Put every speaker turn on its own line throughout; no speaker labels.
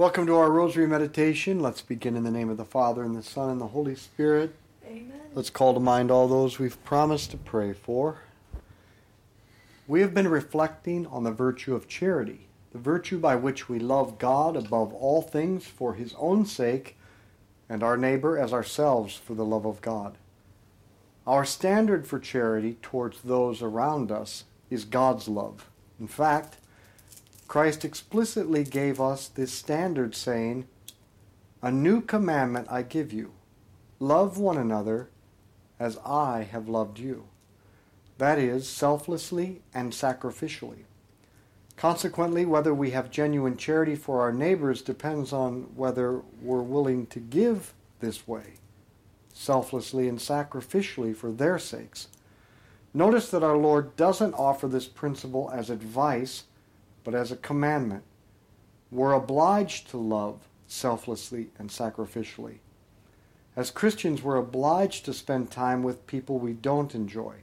Welcome to our Rosary Meditation. Let's begin in the name of the Father, and the Son, and the Holy Spirit.
Amen.
Let's call to mind all those we've promised to pray for. We have been reflecting on the virtue of charity, the virtue by which we love God above all things for His own sake, and our neighbor as ourselves for the love of God. Our standard for charity towards those around us is God's love. In fact, Christ explicitly gave us this standard, saying, A new commandment I give you love one another as I have loved you. That is, selflessly and sacrificially. Consequently, whether we have genuine charity for our neighbors depends on whether we're willing to give this way, selflessly and sacrificially for their sakes. Notice that our Lord doesn't offer this principle as advice but as a commandment. We're obliged to love selflessly and sacrificially. As Christians, we're obliged to spend time with people we don't enjoy,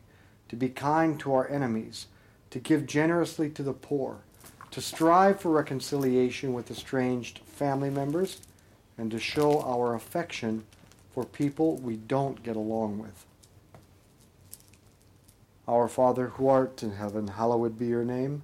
to be kind to our enemies, to give generously to the poor, to strive for reconciliation with estranged family members, and to show our affection for people we don't get along with. Our Father who art in heaven, hallowed be your name.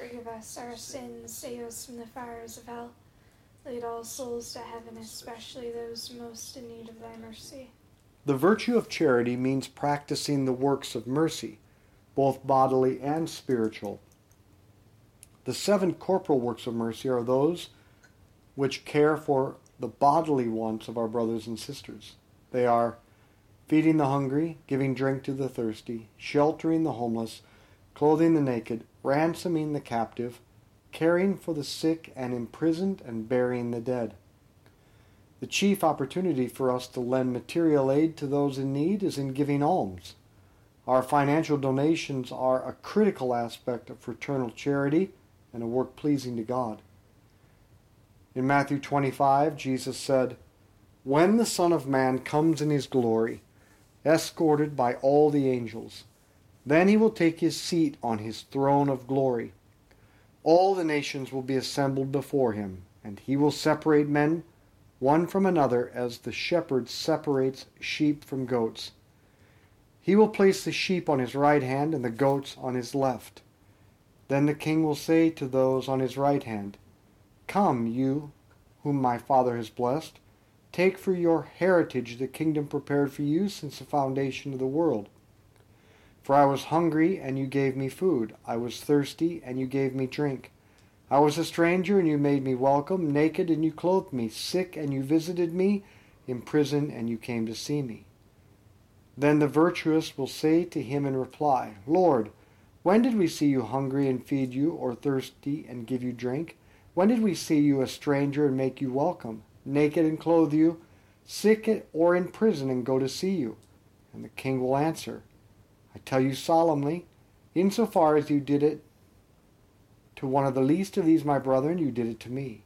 Forgive us our sins, save us from the fires of hell. Lead all souls to heaven, especially those most in need of thy mercy.
the virtue of charity means practicing the works of mercy, both bodily and spiritual. The seven corporal works of mercy are those which care for the bodily wants of our brothers and sisters. They are feeding the hungry, giving drink to the thirsty, sheltering the homeless, clothing the naked, ransoming the captive, caring for the sick and imprisoned, and burying the dead. The chief opportunity for us to lend material aid to those in need is in giving alms. Our financial donations are a critical aspect of fraternal charity and a work pleasing to God. In Matthew 25, Jesus said, When the Son of Man comes in his glory, escorted by all the angels, then he will take his seat on his throne of glory. All the nations will be assembled before him, and he will separate men one from another as the shepherd separates sheep from goats. He will place the sheep on his right hand and the goats on his left. Then the king will say to those on his right hand, Come, you whom my Father has blessed, take for your heritage the kingdom prepared for you since the foundation of the world. For I was hungry, and you gave me food. I was thirsty, and you gave me drink. I was a stranger, and you made me welcome, naked, and you clothed me, sick, and you visited me, in prison, and you came to see me. Then the virtuous will say to him in reply, Lord, when did we see you hungry and feed you, or thirsty and give you drink? When did we see you a stranger and make you welcome, naked and clothe you, sick or in prison and go to see you? And the king will answer, I tell you solemnly, insofar as you did it to one of the least of these my brethren, you did it to me.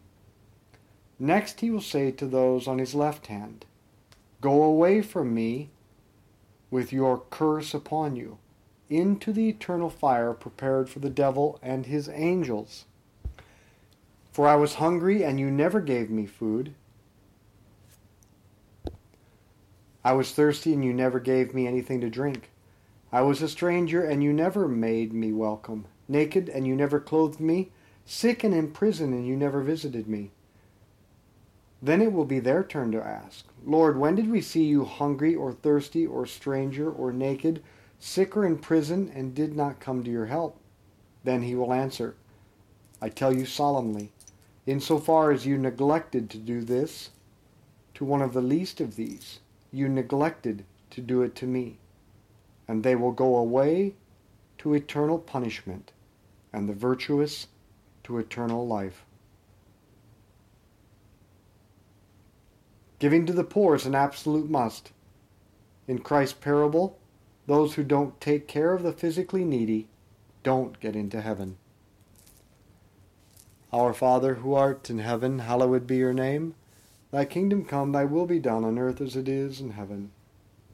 Next he will say to those on his left hand, Go away from me with your curse upon you, into the eternal fire prepared for the devil and his angels. For I was hungry, and you never gave me food. I was thirsty, and you never gave me anything to drink. I was a stranger, and you never made me welcome, naked, and you never clothed me, sick and in prison, and you never visited me. Then it will be their turn to ask, Lord, when did we see you hungry or thirsty or stranger or naked, sick or in prison, and did not come to your help? Then he will answer, I tell you solemnly, insofar as you neglected to do this to one of the least of these, you neglected to do it to me and they will go away to eternal punishment, and the virtuous to eternal life. Giving to the poor is an absolute must. In Christ's parable, those who don't take care of the physically needy don't get into heaven. Our Father, who art in heaven, hallowed be your name. Thy kingdom come, thy will be done on earth as it is in heaven.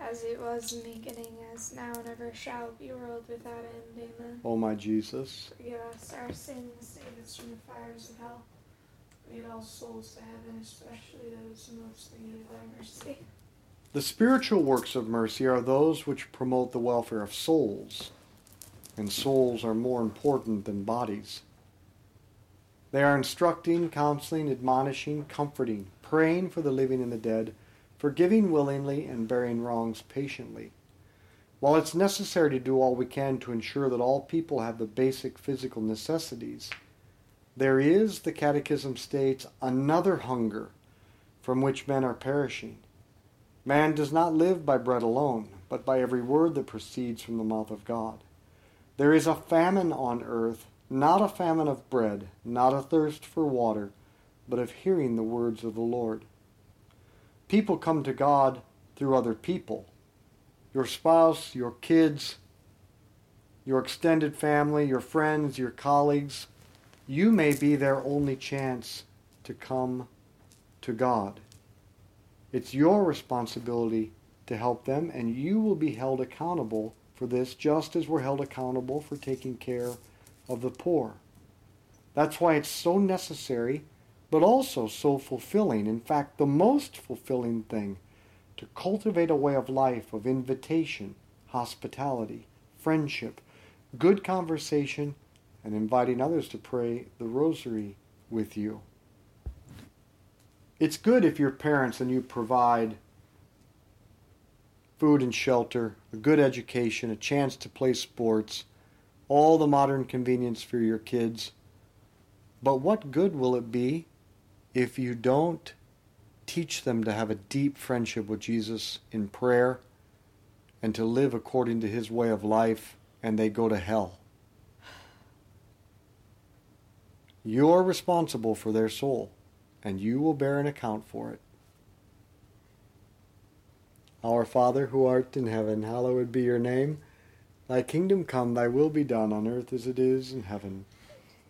As it was in the beginning, as now and ever shall be, world without end. Amen.
O my Jesus,
Forgive us our sins, save us from the fires of hell. Lead all souls to heaven, especially those most in need of thy mercy.
the spiritual works of mercy are those which promote the welfare of souls, and souls are more important than bodies. They are instructing, counseling, admonishing, comforting, praying for the living and the dead, forgiving willingly, and bearing wrongs patiently. While it's necessary to do all we can to ensure that all people have the basic physical necessities, there is, the Catechism states, another hunger from which men are perishing. Man does not live by bread alone, but by every word that proceeds from the mouth of God. There is a famine on earth, not a famine of bread, not a thirst for water, but of hearing the words of the Lord. People come to God through other people your spouse, your kids, your extended family, your friends, your colleagues. You may be their only chance to come to God. It's your responsibility to help them, and you will be held accountable for this just as we're held accountable for taking care of the poor. That's why it's so necessary, but also so fulfilling. In fact, the most fulfilling thing to cultivate a way of life of invitation, hospitality, friendship, good conversation, and inviting others to pray the rosary with you. It's good if your parents and you provide food and shelter, a good education, a chance to play sports, all the modern convenience for your kids. But what good will it be if you don't teach them to have a deep friendship with Jesus in prayer and to live according to his way of life and they go to hell? You're responsible for their soul and you will bear an account for it. Our Father who art in heaven, hallowed be your name. Thy kingdom come, thy will be done on earth as it is in heaven.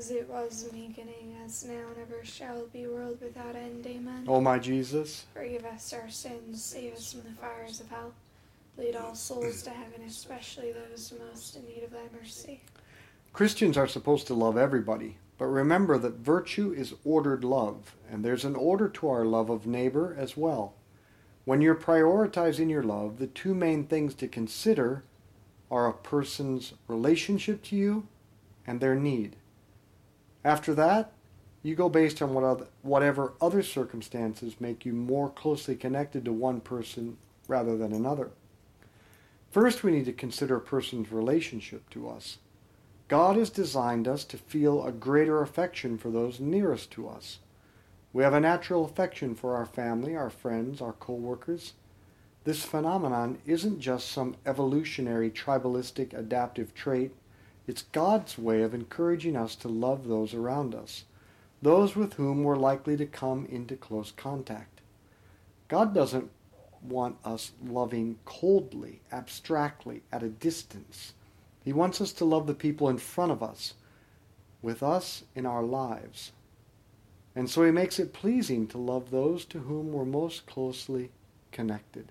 As it was in the beginning, as now, and ever shall be, world without end. Amen.
O my Jesus,
Forgive us our sins, save us from the fires of hell. Lead all souls to heaven, especially those most in need of thy mercy.
Christians are supposed to love everybody, but remember that virtue is ordered love, and there's an order to our love of neighbor as well. When you're prioritizing your love, the two main things to consider are a person's relationship to you and their need. After that, you go based on what other, whatever other circumstances make you more closely connected to one person rather than another. First, we need to consider a person's relationship to us. God has designed us to feel a greater affection for those nearest to us. We have a natural affection for our family, our friends, our co-workers. This phenomenon isn't just some evolutionary tribalistic adaptive trait. It's God's way of encouraging us to love those around us, those with whom we're likely to come into close contact. God doesn't want us loving coldly, abstractly, at a distance. He wants us to love the people in front of us, with us in our lives. And so he makes it pleasing to love those to whom we're most closely connected.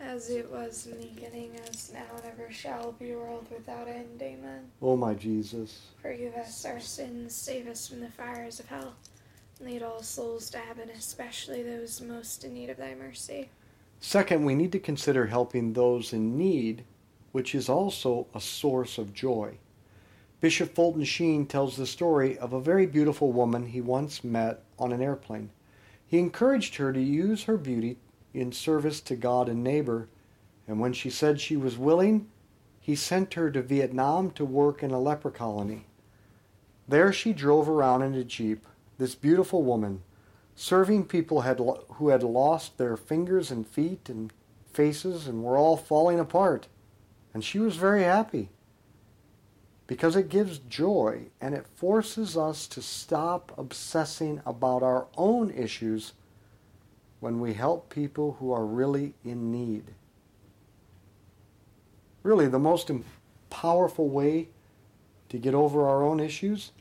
As it was in the beginning, as now and ever shall be, world without end. Amen.
O my Jesus,
Forgive us our sins, save us from the fires of hell. Lead all souls to heaven, especially those most in need of thy mercy.
Second, we need to consider helping those in need, which is also a source of joy. Bishop Fulton Sheen tells the story of a very beautiful woman he once met on an airplane. He encouraged her to use her beauty in service to God and neighbor, and when she said she was willing, he sent her to Vietnam to work in a leper colony. There she drove around in a jeep, this beautiful woman, serving people had, who had lost their fingers and feet and faces and were all falling apart. And she was very happy because it gives joy and it forces us to stop obsessing about our own issues when we help people who are really in need. Really, the most powerful way to get over our own issues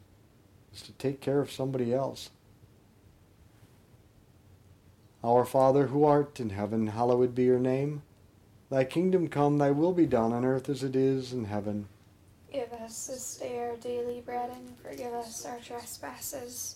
is to take care of somebody else. Our Father who art in heaven, hallowed be your name. Thy kingdom come, thy will be done on earth as it is in heaven.
Give us this day our daily bread and forgive us our trespasses,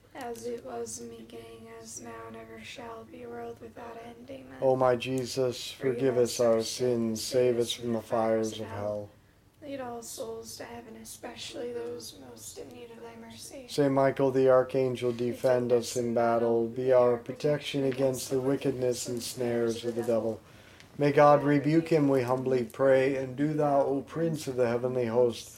As it was in the beginning, as now, and ever shall be, world without end. Amen.
O my Jesus, forgive us our sins, save us from the fires of hell.
Lead all souls to heaven, especially those most in need of thy mercy.
Saint Michael the Archangel, defend us in battle. Be our protection against the wickedness and snares of the devil. May God rebuke him, we humbly pray. And do thou, O Prince of the heavenly host,